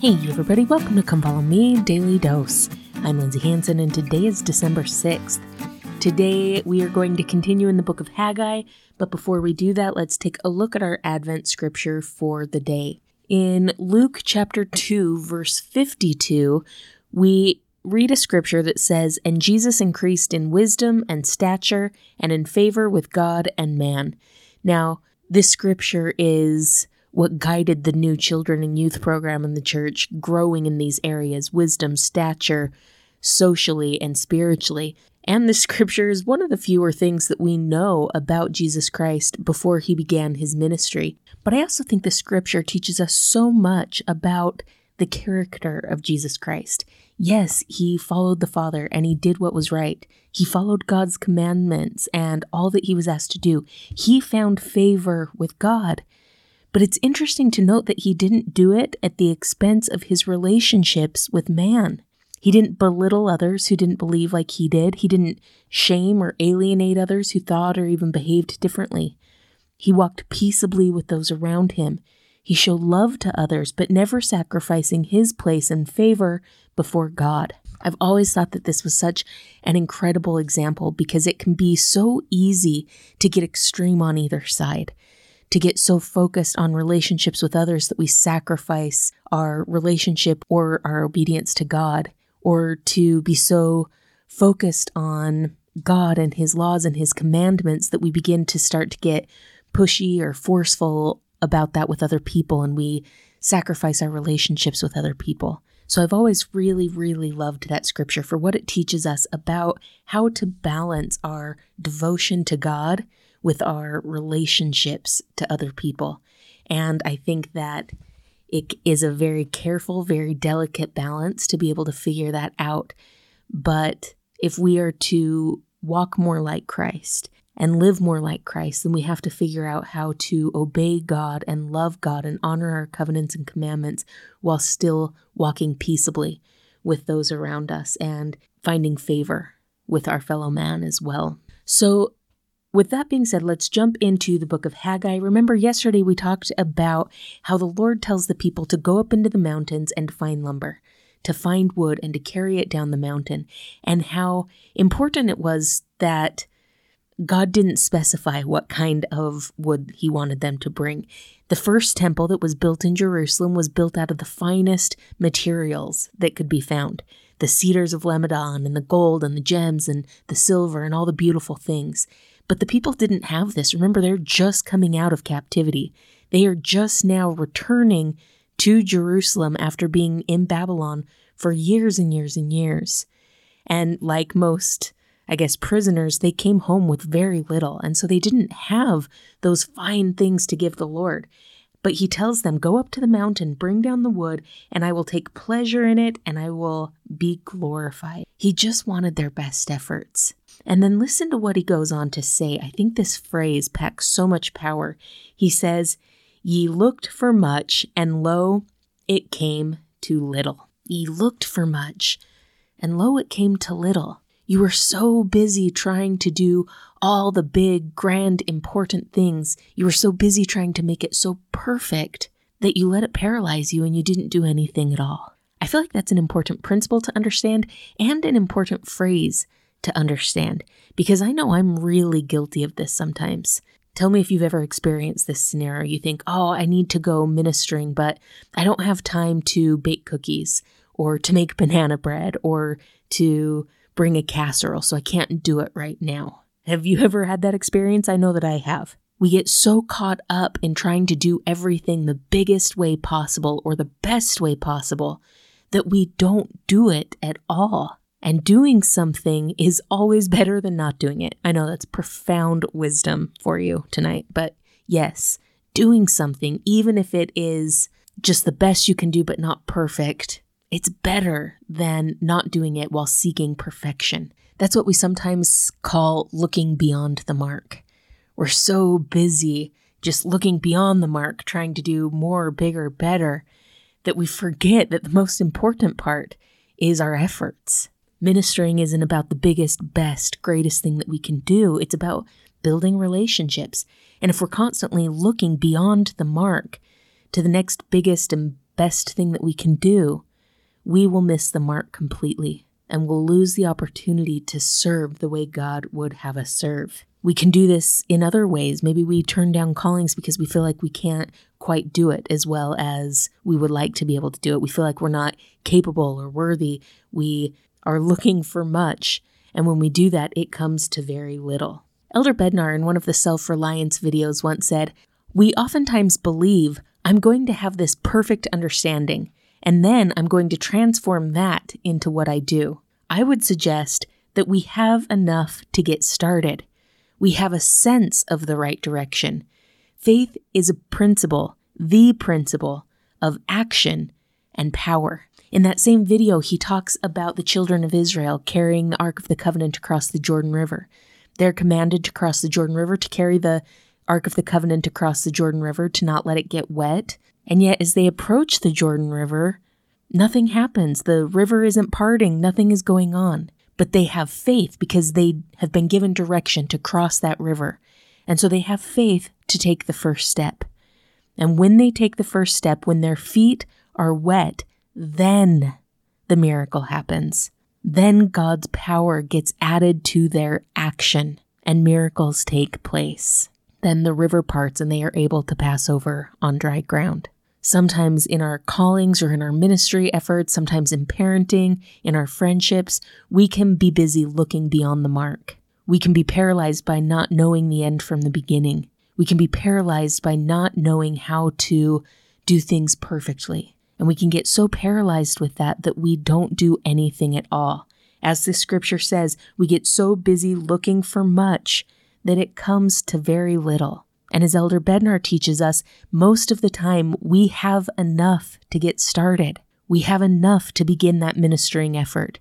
Hey, everybody, welcome to Come Follow Me Daily Dose. I'm Lindsay Hanson, and today is December 6th. Today, we are going to continue in the book of Haggai, but before we do that, let's take a look at our Advent scripture for the day. In Luke chapter 2, verse 52, we read a scripture that says, And Jesus increased in wisdom and stature and in favor with God and man. Now, this scripture is what guided the new children and youth program in the church, growing in these areas wisdom, stature, socially, and spiritually. And the scripture is one of the fewer things that we know about Jesus Christ before he began his ministry. But I also think the scripture teaches us so much about the character of Jesus Christ. Yes, he followed the Father and he did what was right. He followed God's commandments and all that he was asked to do. He found favor with God. But it's interesting to note that he didn't do it at the expense of his relationships with man. He didn't belittle others who didn't believe like he did. He didn't shame or alienate others who thought or even behaved differently. He walked peaceably with those around him. He showed love to others, but never sacrificing his place and favor before God. I've always thought that this was such an incredible example because it can be so easy to get extreme on either side to get so focused on relationships with others that we sacrifice our relationship or our obedience to God, or to be so focused on God and His laws and His commandments that we begin to start to get pushy or forceful about that with other people and we sacrifice our relationships with other people. So I've always really, really loved that scripture for what it teaches us about how to balance our devotion to God with our relationships to other people. And I think that it is a very careful, very delicate balance to be able to figure that out. But if we are to walk more like Christ and live more like Christ, then we have to figure out how to obey God and love God and honor our covenants and commandments while still walking peaceably with those around us and finding favor with our fellow man as well. So with that being said, let's jump into the book of Haggai. Remember, yesterday we talked about how the Lord tells the people to go up into the mountains and find lumber, to find wood and to carry it down the mountain, and how important it was that God didn't specify what kind of wood he wanted them to bring. The first temple that was built in Jerusalem was built out of the finest materials that could be found the cedars of Lebanon, and the gold, and the gems, and the silver, and all the beautiful things. But the people didn't have this. Remember, they're just coming out of captivity. They are just now returning to Jerusalem after being in Babylon for years and years and years. And like most, I guess, prisoners, they came home with very little. And so they didn't have those fine things to give the Lord. But he tells them, Go up to the mountain, bring down the wood, and I will take pleasure in it, and I will be glorified. He just wanted their best efforts. And then listen to what he goes on to say. I think this phrase packs so much power. He says, Ye looked for much, and lo, it came to little. Ye looked for much, and lo, it came to little. You were so busy trying to do all the big, grand, important things. You were so busy trying to make it so perfect that you let it paralyze you and you didn't do anything at all. I feel like that's an important principle to understand and an important phrase to understand because I know I'm really guilty of this sometimes. Tell me if you've ever experienced this scenario. You think, oh, I need to go ministering, but I don't have time to bake cookies or to make banana bread or to bring a casserole, so I can't do it right now. Have you ever had that experience? I know that I have. We get so caught up in trying to do everything the biggest way possible or the best way possible that we don't do it at all. And doing something is always better than not doing it. I know that's profound wisdom for you tonight, but yes, doing something, even if it is just the best you can do but not perfect, it's better than not doing it while seeking perfection. That's what we sometimes call looking beyond the mark. We're so busy just looking beyond the mark, trying to do more, bigger, better, that we forget that the most important part is our efforts. Ministering isn't about the biggest, best, greatest thing that we can do. It's about building relationships. And if we're constantly looking beyond the mark to the next biggest and best thing that we can do, we will miss the mark completely and we'll lose the opportunity to serve the way God would have us serve. We can do this in other ways. Maybe we turn down callings because we feel like we can't quite do it as well as we would like to be able to do it. We feel like we're not capable or worthy. We are looking for much. And when we do that, it comes to very little. Elder Bednar, in one of the self reliance videos, once said, We oftentimes believe I'm going to have this perfect understanding, and then I'm going to transform that into what I do. I would suggest that we have enough to get started. We have a sense of the right direction. Faith is a principle, the principle of action and power. In that same video, he talks about the children of Israel carrying the Ark of the Covenant across the Jordan River. They're commanded to cross the Jordan River to carry the Ark of the Covenant across the Jordan River to not let it get wet. And yet, as they approach the Jordan River, nothing happens. The river isn't parting, nothing is going on. But they have faith because they have been given direction to cross that river. And so they have faith to take the first step. And when they take the first step, when their feet are wet, then the miracle happens. Then God's power gets added to their action and miracles take place. Then the river parts and they are able to pass over on dry ground. Sometimes in our callings or in our ministry efforts, sometimes in parenting, in our friendships, we can be busy looking beyond the mark. We can be paralyzed by not knowing the end from the beginning. We can be paralyzed by not knowing how to do things perfectly. And we can get so paralyzed with that that we don't do anything at all. As the scripture says, we get so busy looking for much that it comes to very little. And as Elder Bednar teaches us, most of the time we have enough to get started. We have enough to begin that ministering effort.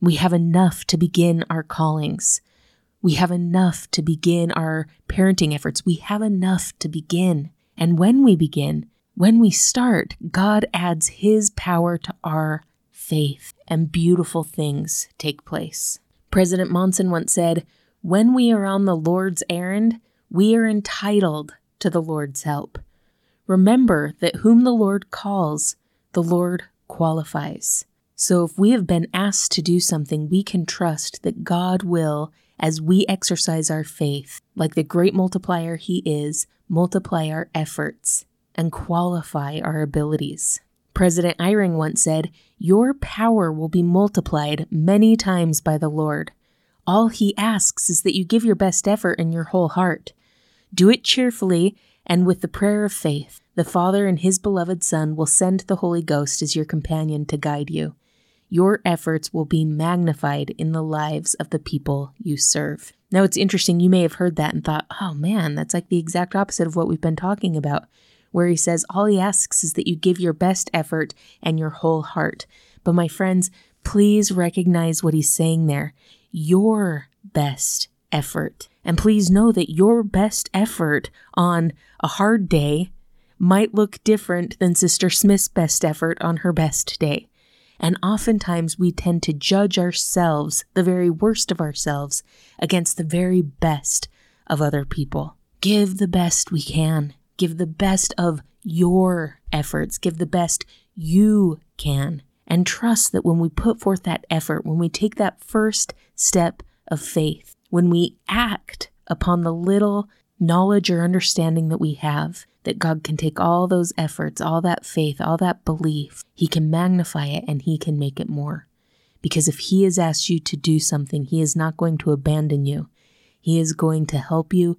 We have enough to begin our callings. We have enough to begin our parenting efforts. We have enough to begin. And when we begin, when we start, God adds His power to our faith, and beautiful things take place. President Monson once said, when we are on the Lord's errand, we are entitled to the Lord's help. Remember that whom the Lord calls, the Lord qualifies. So if we have been asked to do something, we can trust that God will, as we exercise our faith, like the great multiplier He is, multiply our efforts and qualify our abilities. President Eyring once said, Your power will be multiplied many times by the Lord. All he asks is that you give your best effort and your whole heart. Do it cheerfully and with the prayer of faith. The Father and His beloved Son will send the Holy Ghost as your companion to guide you. Your efforts will be magnified in the lives of the people you serve. Now, it's interesting, you may have heard that and thought, oh man, that's like the exact opposite of what we've been talking about, where he says, all he asks is that you give your best effort and your whole heart. But my friends, please recognize what he's saying there your best effort. And please know that your best effort on a hard day might look different than Sister Smith's best effort on her best day. And oftentimes we tend to judge ourselves, the very worst of ourselves, against the very best of other people. Give the best we can. Give the best of your efforts. Give the best you can and trust that when we put forth that effort, when we take that first step of faith, when we act upon the little knowledge or understanding that we have, that God can take all those efforts, all that faith, all that belief, He can magnify it and He can make it more. Because if He has asked you to do something, He is not going to abandon you. He is going to help you,